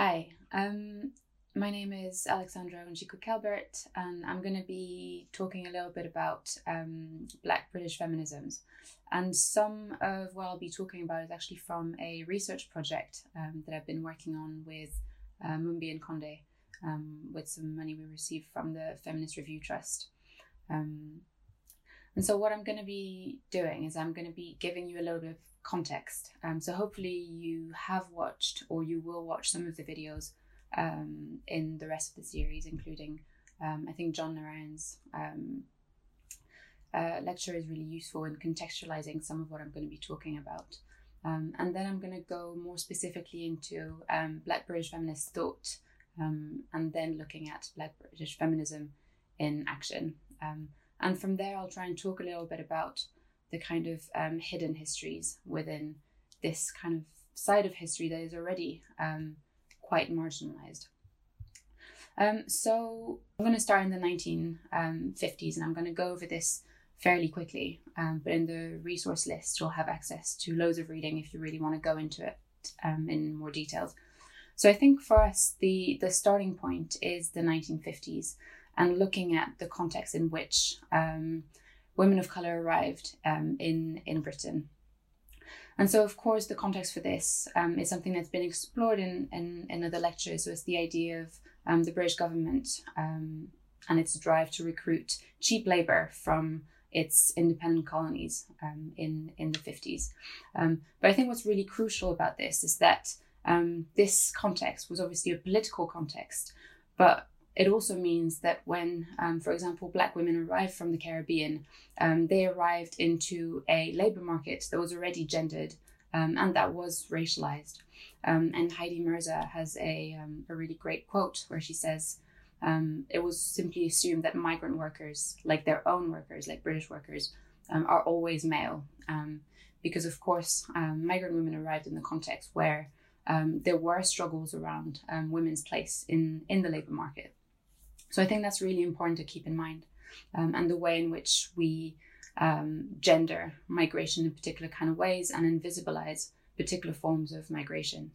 Hi, um, my name is Alexandra Onchiko Kelbert, and I'm going to be talking a little bit about um, Black British feminisms. And some of what I'll be talking about is actually from a research project um, that I've been working on with uh, Mumbi and Conde, um, with some money we received from the Feminist Review Trust. Um, and so, what I'm going to be doing is I'm going to be giving you a little bit context. Um, so, hopefully, you have watched or you will watch some of the videos um, in the rest of the series, including um, I think John Narayan's um, uh, lecture is really useful in contextualizing some of what I'm going to be talking about. Um, and then I'm going to go more specifically into um, Black British feminist thought and then looking at Black British feminism in action. and from there, I'll try and talk a little bit about the kind of hidden histories within this kind of side of history that is already quite marginalized. Um, so I'm going to start in the 1950s um, and I'm going to go over this fairly quickly. Um, but in the resource list, you'll have access to loads of reading if you really want to go into it um, in more details. So I think for us, the, the starting point is the 1950s and looking at the context in which um, women of colour arrived um, in, in Britain. And so, of course, the context for this um, is something that's been explored in, in, in other lectures. So it's the idea of um, the British government um, and its drive to recruit cheap labour from its independent colonies um, in, in the 50s. Um, but I think what's really crucial about this is that um, this context was obviously a political context, but it also means that when, um, for example, Black women arrived from the Caribbean, um, they arrived into a labor market that was already gendered um, and that was racialized. Um, and Heidi Mirza has a, um, a really great quote where she says, it was simply assumed that migrant workers, like their own workers, like British workers, are always male. because, of course, migrant women arrived in the context where um, there were struggles around um, women's place in, in the labour market. So I think that's really important to keep in mind, um, and the way in which we um, gender migration in particular kind of ways and invisibilize particular forms of migration.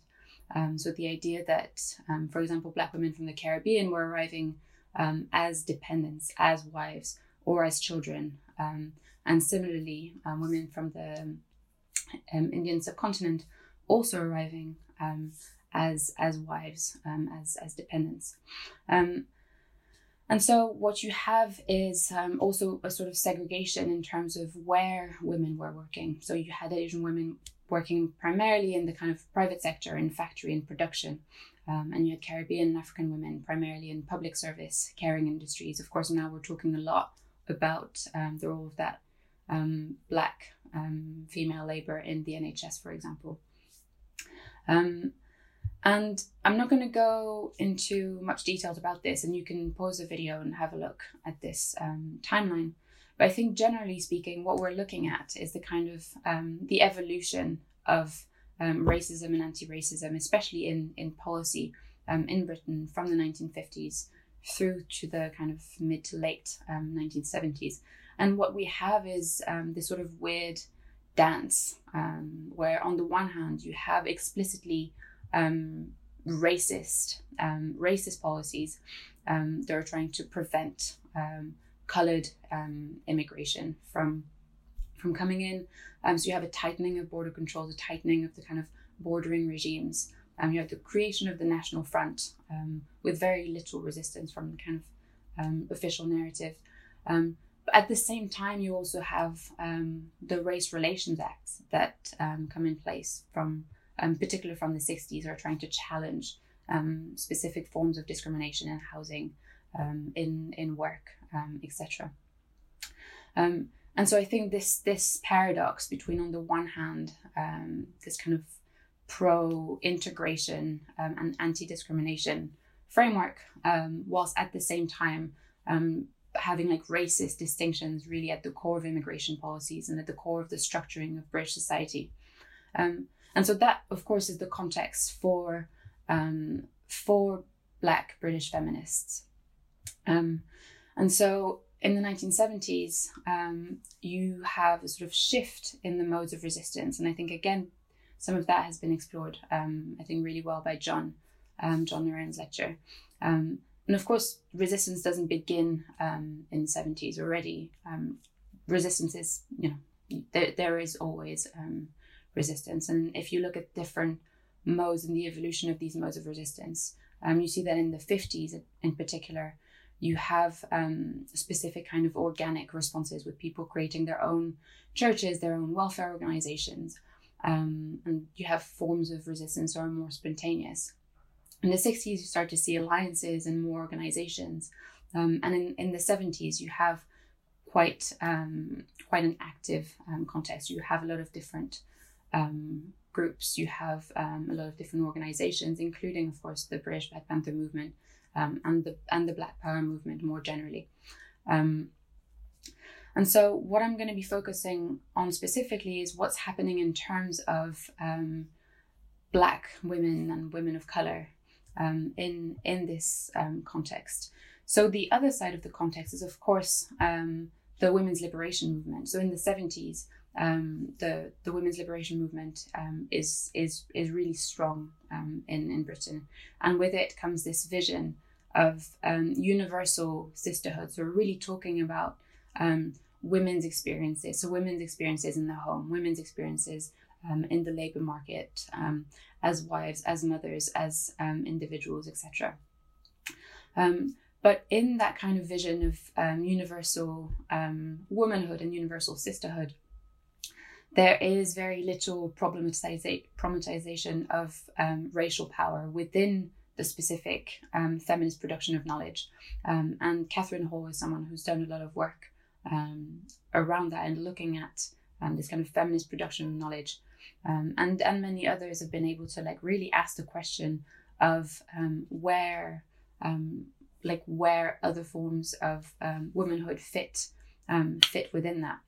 Um, so the idea that, um, for example, Black women from the Caribbean were arriving um, as dependents, as wives, or as children, um, and similarly, women from the Indian subcontinent also arriving as as wives, as as dependents. And so, what you have is um, also a sort of segregation in terms of where women were working. So, you had Asian women working primarily in the kind of private sector, in factory and production. Um, and you had Caribbean and African women primarily in public service, caring industries. Of course, now we're talking a lot about um, the role of that um, black um, female labor in the NHS, for example. Um, and I'm not going to go into much details about this, and you can pause the video and have a look at this um, timeline. But I think generally speaking, what we're looking at is the kind of um, the evolution of um, racism and anti-racism, especially in in policy um, in Britain from the 1950s through to the kind of mid to late 1970s. Um, and what we have is um, this sort of weird dance, where on the one hand you have explicitly um, racist um, racist policies um, that are trying to prevent um, colored um, immigration from from coming in. Um, so you have a tightening of border controls, a tightening of the kind of bordering regimes. you have the creation of the National Front with very little resistance from the kind of official narrative. But at the same time, you also have um, the Race Relations Acts that um, come in place from um, particularly from the 60s, are trying to challenge um, specific forms of discrimination in housing, um, in in work, um, etc. Um, and so I think this this paradox between, on the one hand, this kind of pro integration and anti discrimination framework, whilst at the same time having like racist distinctions really at the core of immigration policies and at the core of the structuring of British society. Um, and so that, of course, is the context for um, for Black British feminists. Um, and so in the 1970s, um, you have a sort of shift in the modes of resistance. And I think, again, some of that has been explored, um, I think, really well by John um, John Loren's lecture. Um, and of course, resistance doesn't begin um, in the 70s already. Um, resistance is, you know, there, there is always resistance. And if you look at different modes and the evolution of these modes of resistance, um, you see that in the 50s in particular, you have um, specific kind of organic responses with people creating their own churches, their own welfare organizations, um, and you have forms of resistance that are more spontaneous. In the 60s, you start to see alliances and more organizations. Um, and in, in the 70s, you have quite um, quite an active um, context. You have a lot of different um, groups. You have um, a lot of different organizations, including, of course, the British Black Panther movement um, and the and the Black Power movement more generally. Um, and so, what I'm going to be focusing on specifically is what's happening in terms of um, Black women and women of color um, in in this context. So, the other side of the context is, of course, the women's liberation movement. So, in the 70s, um, the the women's liberation movement um, is is is really strong um, in in Britain, and with it comes this vision of um, universal sisterhood. So we're really talking about um, women's experiences. So women's experiences in the home, women's experiences um, in the labor market, as wives, as mothers, as individuals, etc. but in that kind of vision of universal womanhood and universal sisterhood, there is very little problematization of um, racial power within the specific um, feminist production of knowledge. Um, and Catherine Hall is someone who's done a lot of work um, around that and looking at um, this kind of feminist production of knowledge. Um, and, and many others have been able to like really ask the question of where like where other forms of womanhood fit fit within that.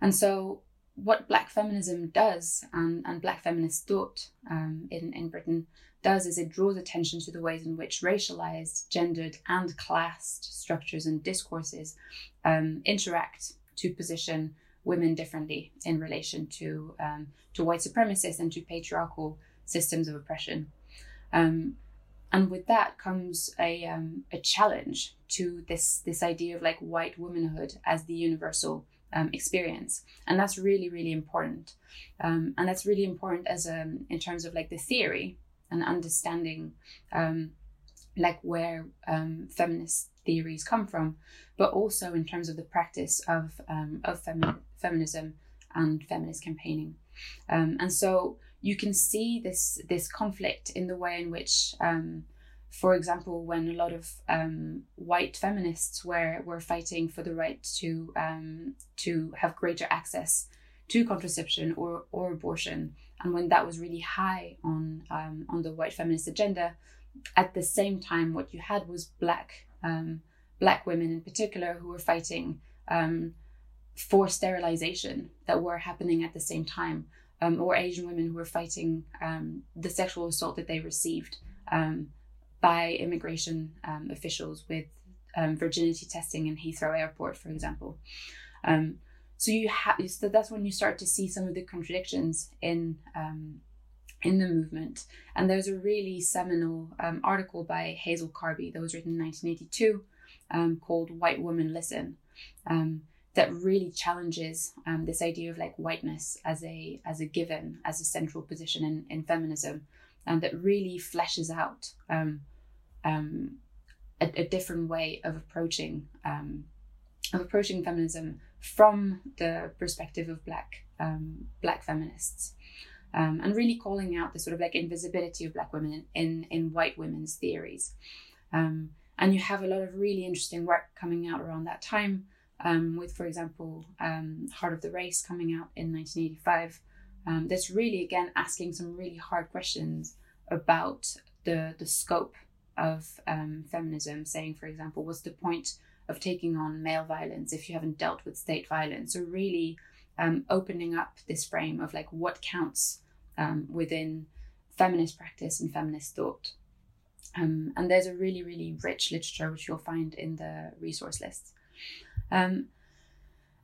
And so what black feminism does and, and black feminist thought um, in, in Britain does is it draws attention to the ways in which racialized, gendered, and classed structures and discourses um, interact to position women differently in relation to um, to white supremacists and to patriarchal systems of oppression. Um, and with that comes a, um, a challenge to this this idea of like white womanhood as the universal um, experience. And that's really really important. Um, and that's really important as a um, in terms of like the theory and understanding um, like where um, feminist theories come from but also in terms of the practice of um, of femi- feminism and feminist campaigning. And so you can see this this conflict in the way in which for example, when a lot of um, white feminists were, were fighting for the right to um, to have greater access to contraception or, or abortion, and when that was really high on um, on the white feminist agenda, at the same time, what you had was black um, black women in particular who were fighting um, for sterilization that were happening at the same time, um, or Asian women who were fighting the sexual assault that they received. Um, by immigration um, officials with um, virginity testing in Heathrow Airport, for example. Um, so you have so that's when you start to see some of the contradictions in um, in the movement. And there's a really seminal um, article by Hazel Carby that was written in 1982 um, called "White Woman Listen." that really challenges this idea of like whiteness as a as a given as a central position in, in feminism and that really fleshes out um, um, a, a, different way of approaching um, of approaching feminism from the perspective of black um, black feminists. Um, and really calling out the sort of like invisibility of black women in, in, white women's theories. Um, and you have a lot of really interesting work coming out around that time, with, for example, Heart of the Race coming out in 1985, um, that's really again asking some really hard questions about the the scope of um, feminism. Saying, for example, what's the point of taking on male violence if you haven't dealt with state violence? So really um, opening up this frame of like what counts um, within feminist practice and feminist thought. Um, and there's a really, really rich literature which you'll find in the resource list. Um,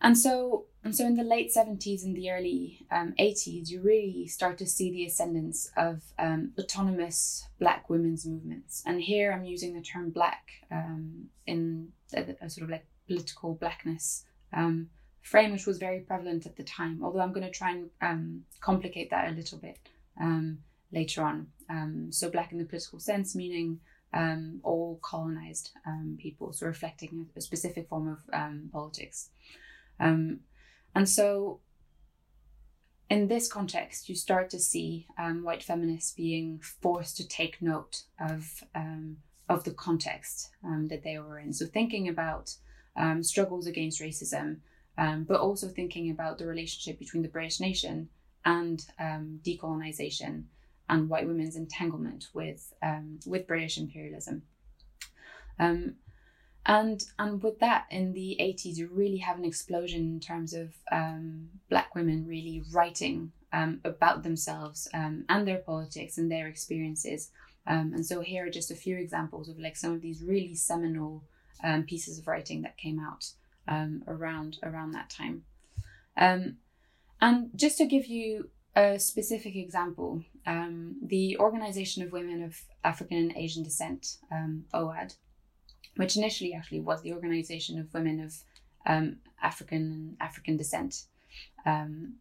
and so and so in the late 70s and the early um, 80s, you really start to see the ascendance of um, autonomous Black women's movements. And here I'm using the term Black um, in a, a, sort of like political Blackness um, frame, which was very prevalent at the time. Although I'm going to try and um, complicate that a little bit um, later on. so, Black in the political sense, meaning all colonized people, so reflecting a, a specific form of politics. Um, and so, in this context, you start to see um, white feminists being forced to take note of um, of the context um, that they were in. So, thinking about um, struggles against racism, um, but also thinking about the relationship between the British nation and um, decolonization and white women's entanglement with with British imperialism. Um, and and with that in the 80s you really have an explosion in terms of um, black women really writing um, about themselves um, and their politics and their experiences. Um, and so here are just a few examples of like some of these really seminal um, pieces of writing that came out um, around around that time. And just to give you a specific example the organization of women of african and asian descent oad which initially actually was the Organization of Women of um, African African descent, um,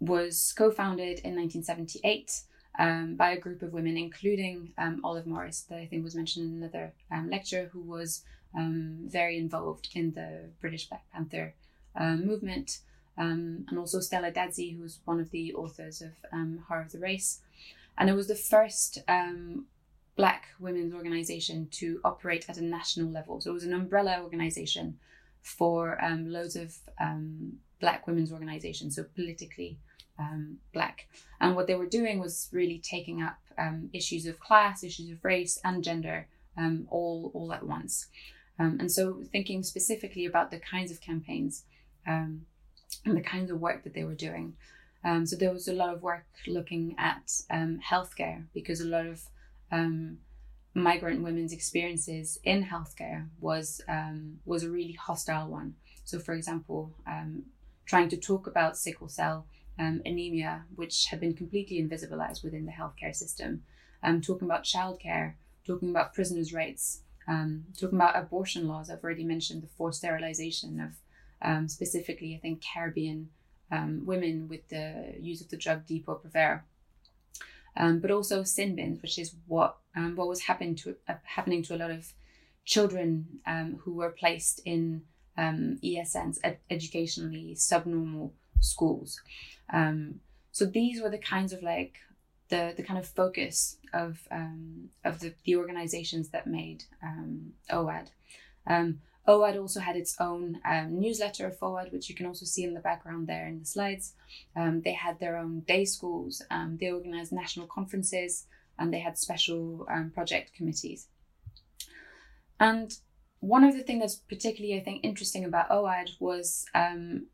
was co-founded in 1978 um, by a group of women, including um, Olive Morris, that I think was mentioned in another um, lecture, who was um, very involved in the British Black Panther uh, movement, and also Stella Dadzie, who was one of the authors of Heart of the Race. And it was the first black women's organization to operate at a national level. So it was an umbrella organization for um, loads of um, black women's organizations, so politically um, black. And what they were doing was really taking up um, issues of class, issues of race, and gender um, all, all at once. Um, and so thinking specifically about the kinds of campaigns and the kinds of work that they were doing. so there was a lot of work looking at healthcare because a lot of um, migrant women's experiences in healthcare was um, was a really hostile one. So, for example, um, trying to talk about sickle cell um, anemia, which had been completely invisibilized within the healthcare system, um, talking about childcare, talking about prisoners' rights, um, talking about abortion laws. I've already mentioned the forced sterilization of specifically, I think, Caribbean women with the use of the drug Depo-Provera um, but also sin bins, which is what um, what was happening to uh, happening to a lot of children um, who were placed in um, ESNs, ed- educationally subnormal schools. Um, so these were the kinds of like the the kind of focus of um, of the, the organizations that made OAD. OAD also had its own um, newsletter FOWAAD, which you can also see in the background there in the slides. Um, they had their own day schools, um, they organized national conferences, and they had special um, project committees. And one of the things that's particularly, I think, interesting about OAD was um,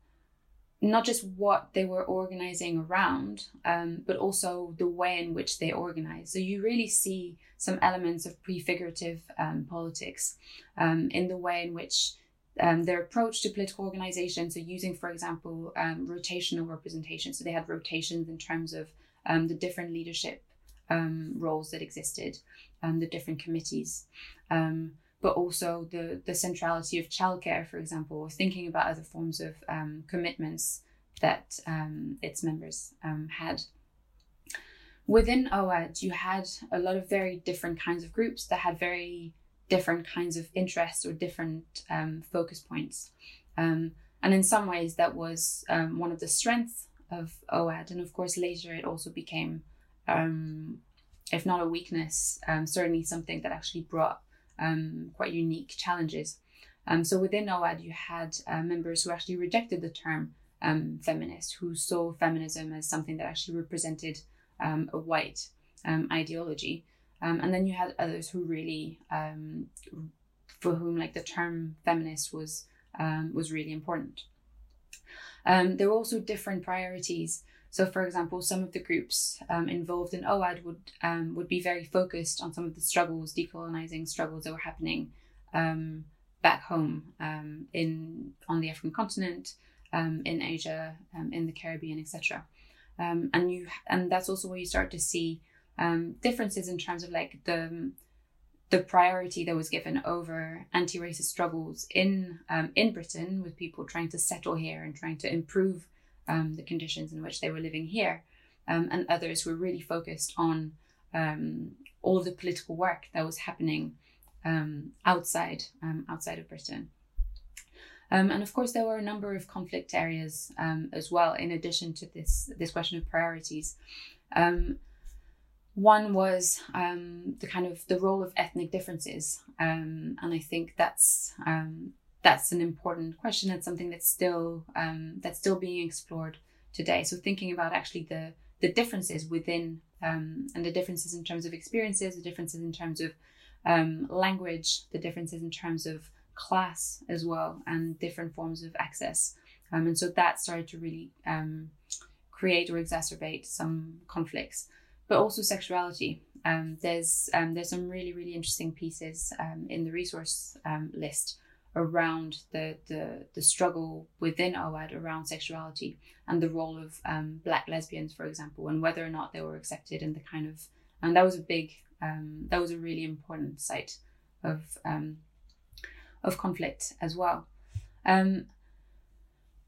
not just what they were organizing around, um, but also the way in which they organize. So you really see some elements of prefigurative um, politics um, in the way in which um, their approach to political organization. So using, for example, um, rotational representation. So they had rotations in terms of um, the different leadership roles that existed, and the different committees but also the, the centrality of childcare, for example, or thinking about other forms of um, commitments that um, its members um, had. Within OAD, you had a lot of very different kinds of groups that had very different kinds of interests or different um, focus points. Um, and in some ways, that was um, one of the strengths of OAD. And of course, later it also became, if not a weakness, certainly something that actually brought um, quite unique challenges. Um, so within OAD, you had uh, members who actually rejected the term um, feminist, who saw feminism as something that actually represented um, a white um, ideology. Um, and then you had others who really, for whom like the term feminist was was really important. there were also different priorities so, for example, some of the groups um, involved in OAD would um, would be very focused on some of the struggles, decolonizing struggles that were happening um, back home um, in on the African continent, um, in Asia, um, in the Caribbean, etc. And you and that's also where you start to see differences in terms of like the the priority that was given over anti-racist struggles in um, in Britain with people trying to settle here and trying to improve um, the conditions in which they were living here, um, and others were really focused on um, all of the political work that was happening um, outside um, outside of Britain. and of course, there were a number of conflict areas as well, in addition to this this question of priorities. One was um, the kind of the role of ethnic differences, um, and I think that's um, that's an important question and something that's still um, that's still being explored today. So thinking about actually the the differences within um, and the differences in terms of experiences, the differences in terms of um, language, the differences in terms of class as well, and different forms of access. and so that started to really create or exacerbate some conflicts but also sexuality. Um, there's um, there's some really really interesting pieces um, in the resource um, list around the, the the struggle within OAD around sexuality and the role of um, black lesbians, for example, and whether or not they were accepted and the kind of and that was a big um, that was a really important site of of conflict as well. Um,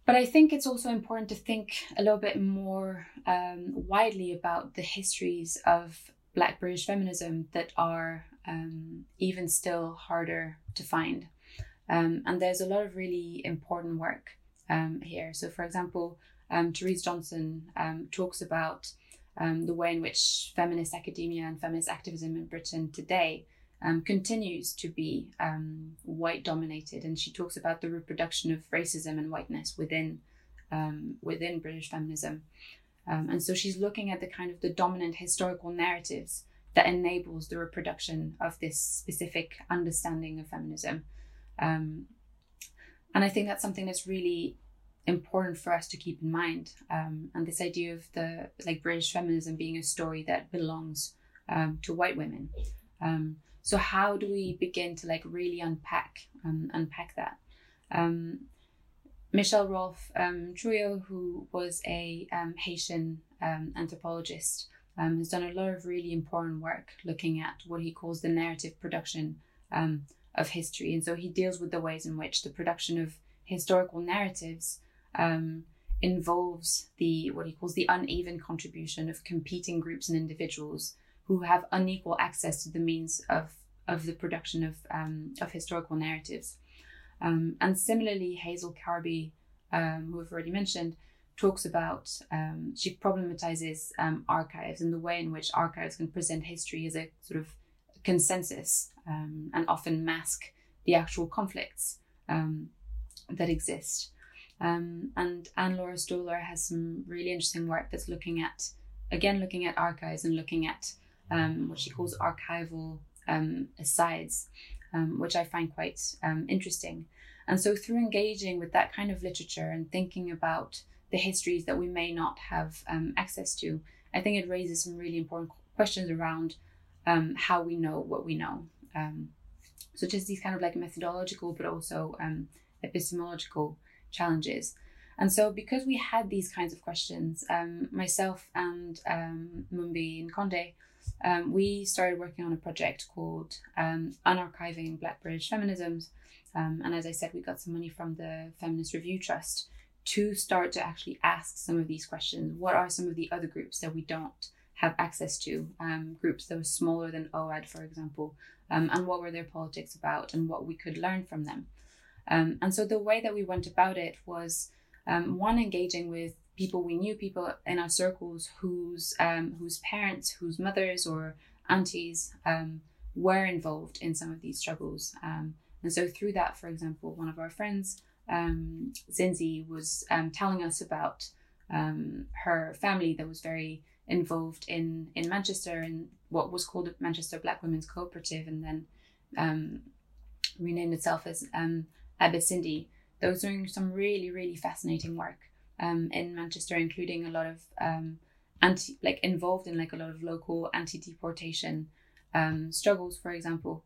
but I think it's also important to think a little bit more um, widely about the histories of Black British feminism that are um, even still harder to find. Um, and there's a lot of really important work um, here. So, for example, um, Therese Johnson um, talks about the way in which feminist academia and feminist activism in Britain today um, continues to be um, white dominated, and she talks about the reproduction of racism and whiteness within um, within British feminism. Um, and so she's looking at the kind of the dominant historical narratives that enables the reproduction of this specific understanding of feminism. Um, and I think that's something that's really important for us to keep in mind. Um, and this idea of the like British feminism being a story that belongs to white women. Um, so how do we begin to like really unpack um, unpack that? Um, Michel-Rolph um, who was a um, Haitian um, anthropologist, um, has done a lot of really important work looking at what he calls the narrative production um, of history. And so he deals with the ways in which the production of historical narratives involves the what he calls the uneven contribution of competing groups and individuals who have unequal access to the means of, of the production of, um, of historical narratives. Um, and similarly, Hazel Carby, um, who I've already mentioned, talks about, um, she problematizes um, archives and the way in which archives can present history as a sort of consensus um, and often mask the actual conflicts that exist. and Ann Laura Stoler has some really interesting work that's looking at, again, looking at archives and looking at um, what she calls archival um, asides, um, which I find quite um, interesting. And so, through engaging with that kind of literature and thinking about the histories that we may not have um, access to, I think it raises some really important questions around um, how we know what we know. so, just these kind of like methodological, but also epistemological challenges. And so, because we had these kinds of questions, um, myself and um, Mumbi and Conde um, we started working on a project called um, Unarchiving Black British Feminisms. Um, and as I said, we got some money from the Feminist Review Trust to start to actually ask some of these questions. What are some of the other groups that we don't have access to? Um, groups that were smaller than OAD, for example, um, and what were their politics about and what we could learn from them. Um, and so the way that we went about it was one, engaging with people we knew, people in our circles whose um, whose parents, whose mothers or aunties um, were involved in some of these struggles. Um, and so through that, for example, one of our friends, um, Zinzi, was um, telling us about um, her family that was very involved in in Manchester in what was called the Manchester Black Women's Cooperative, and then renamed itself as um, Abasindi. Those doing some really really fascinating work um, in Manchester, including a lot of um, anti, like involved in like a lot of local anti-deportation um, struggles, for example.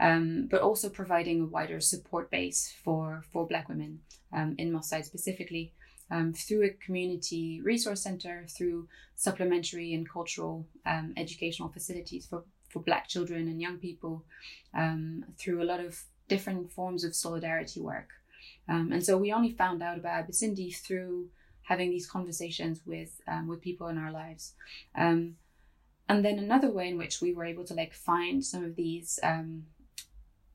um, but also providing a wider support base for, for Black women um, in Moss Side specifically um, through a community resource center, through supplementary and cultural um, educational facilities for, for Black children and young people, um, through a lot of different forms of solidarity work. Um, and so we only found out about Abasindi through having these conversations with um, with people in our lives. Um, and then another way in which we were able to like find some of these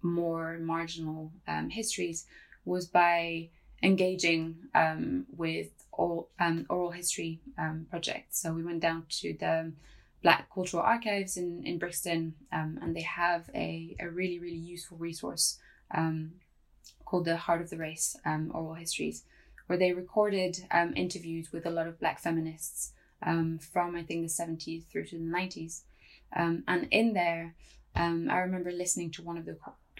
more marginal histories was by engaging um, with oral, um, oral history um, projects. So we went down to the Black Cultural Archives in, in Brixton, um, and they have a, a really, really useful resource um, called the Heart of the Race um, Oral Histories, where they recorded interviews with a lot of Black feminists from, I think, the 70s through to the 90s. and in there, I remember listening to one of the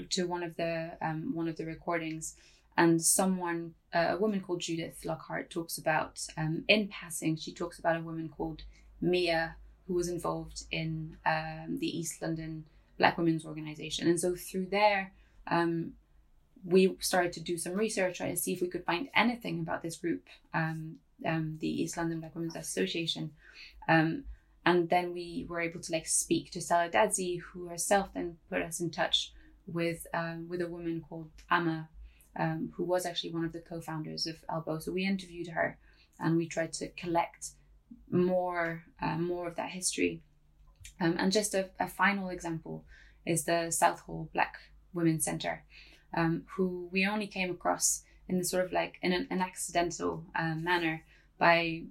to one of the one of the recordings and someone, uh, a woman called Judith Lockhart, talks about, um, in passing, she talks about a woman called Mia who was involved in um, the East London Black Women's Organization. And so through there, um, we started to do some research, try to see if we could find anything about this group, um, um, the East London Black Women's Association. Um, and then we were able to like speak to Stella Dadzie, who herself then put us in touch with with a woman called Amma um, who was actually one of the co-founders of Elbow. So we interviewed her, and we tried to collect more uh, more of that history. Um, and just a, a, final example is the Southall Black Women's Centre, um, who we only came across in the sort of like in an, an accidental uh, manner by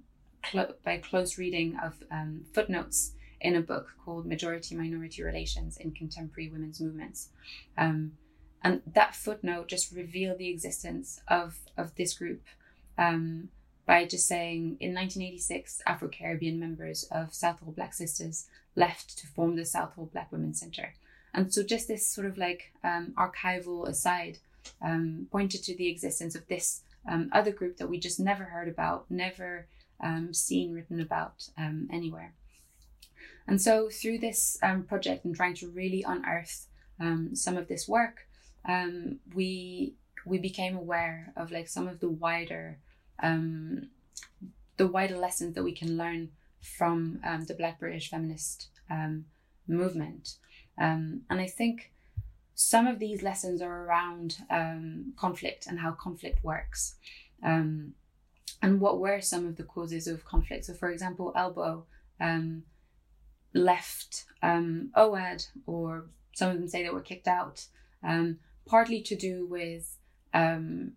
by close reading of um, footnotes in a book called Majority Minority Relations in Contemporary Women's Movements. Um, and that footnote just revealed the existence of, of this group um, by just saying in 1986, Afro Caribbean members of Southall Black Sisters left to form the Southall Black Women's Center. And so, just this sort of like um, archival aside um, pointed to the existence of this um, other group that we just never heard about, never um, seen written about um, anywhere. And so, through this project and trying to really unearth some of this work, um, we we became aware of like some of the wider um, the wider lessons that we can learn from um, the Black British feminist um, movement, um, and I think some of these lessons are around um, conflict and how conflict works. Um, and what were some of the causes of conflict? So, for example, Elbow left OAD, or some of them say they were kicked out um, partly to do with um,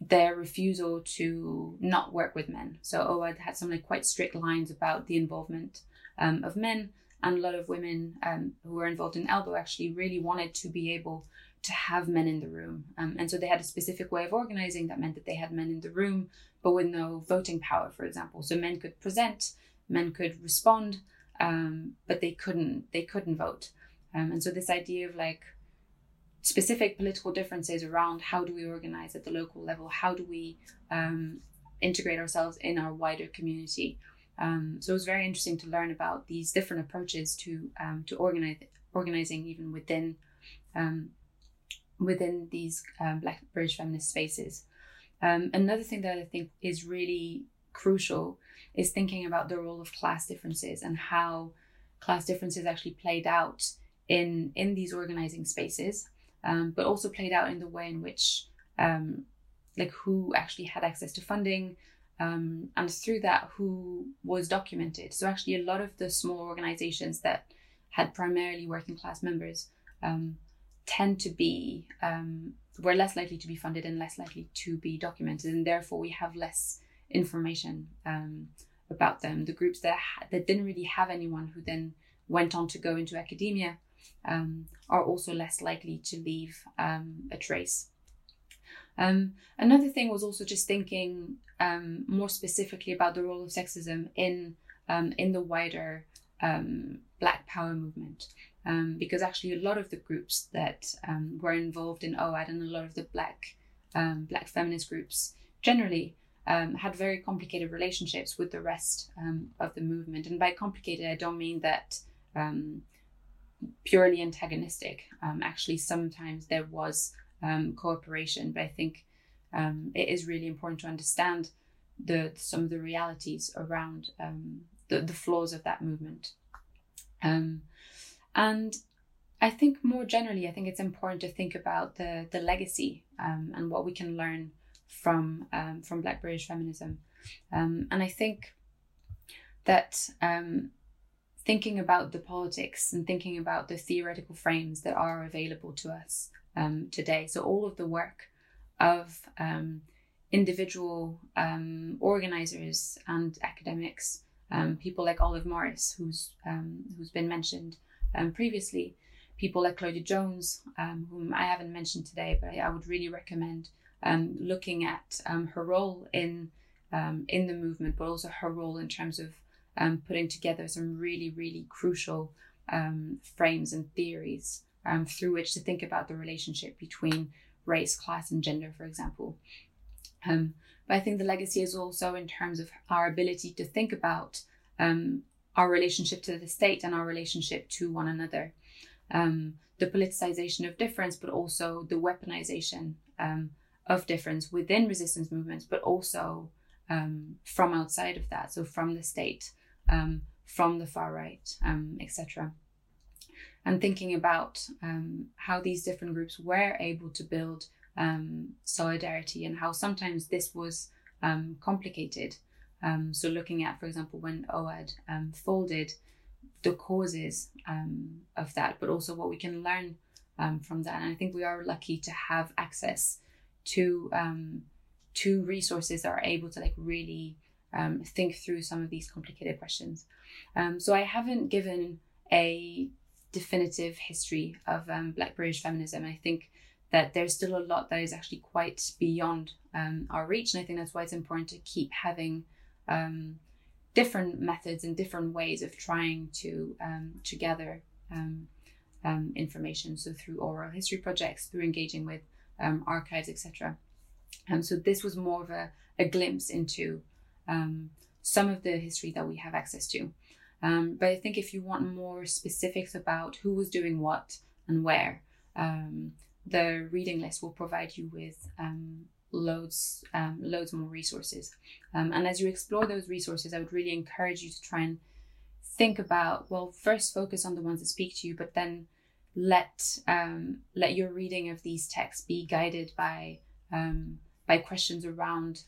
their refusal to not work with men. So OAD had some like quite strict lines about the involvement um, of men, and a lot of women um, who were involved in Elbow actually really wanted to be able to have men in the room. Um, and so they had a specific way of organizing that meant that they had men in the room, but with no voting power, for example. So men could present, men could respond, um, but they couldn't they couldn't vote. Um, and so this idea of like specific political differences around how do we organize at the local level, how do we um, integrate ourselves in our wider community. Um, so it was very interesting to learn about these different approaches to um, to organize organizing even within um, within these um, Black British feminist spaces. Um, another thing that I think is really crucial is thinking about the role of class differences and how class differences actually played out in in these organizing spaces um, but also played out in the way in which, um, like, who actually had access to funding, um, and through that, who was documented. So, actually, a lot of the small organizations that had primarily working class members um, tend to be um, were less likely to be funded and less likely to be documented, and therefore we have less information um, about them. The groups that ha- that didn't really have anyone who then went on to go into academia um, are also less likely to leave um, a trace. Um, another thing was also just thinking um, more specifically about the role of sexism in um, in the wider um, Black Power movement, because actually a lot of the groups that were involved in OAD and a lot of the Black Black feminist groups generally um, had very complicated relationships with the rest um, of the movement. And by complicated, I don't mean that um, purely antagonistic. Um, actually, sometimes there was um, cooperation, but I think um, it is really important to understand the some of the realities around um, the, the flaws of that movement. Um, and I think more generally, I think it's important to think about the the legacy and what we can learn from from Black British feminism. And I think that um, thinking about the politics and thinking about the theoretical frames that are available to us um, today. So all of the work of um, individual um, organizers and academics, um, people like Olive Morris, who's um, who's been mentioned um, previously, people like Claudia Jones, whom I haven't mentioned today, but I, would really recommend looking at her role in in the movement, but also her role in terms of putting together some really really crucial frames and theories um, through which to think about the relationship between race, class, and gender, for example. Um, but I think the legacy is also in terms of our ability to think about um, our relationship to the state and our relationship to one another. Um, the politicization of difference, but also the weaponization um, of difference within resistance movements, but also um, from outside of that, so from the state, um, from the far right, etc and thinking about um, how these different groups were able to build um, solidarity and how sometimes this was um, complicated. Um, so, looking at, for example, when OAD um, folded, the causes um, of that, but also what we can learn from that. And I think we are lucky to have access to to resources that are able to like really think through some of these complicated questions. so, I haven't given a definitive history of um, Black British feminism. I think that there's still a lot that is actually quite beyond um, our reach, and I think that's why it's important to keep having um, different methods and different ways of trying to um, to gather um, um, information. So through oral history projects, through engaging with archives, etc. And so this was more of a, a glimpse into some of the history that we have access to. Um, but I think if you want more specifics about who was doing what and where, um, the reading list will provide you with um, loads, um, loads more resources. Um, and as you explore those resources, I would really encourage you to try and think about well, first focus on the ones that speak to you, but then let um, let your reading of these texts be guided by by questions around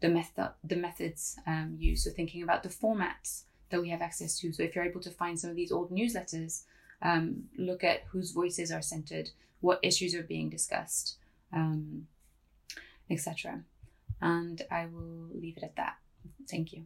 the method the methods used. So thinking about the formats that we have access to. So if you're able to find some of these old newsletters, um, look at whose voices are centered, what issues are being discussed, um, etc. And I will leave it at that. Thank you.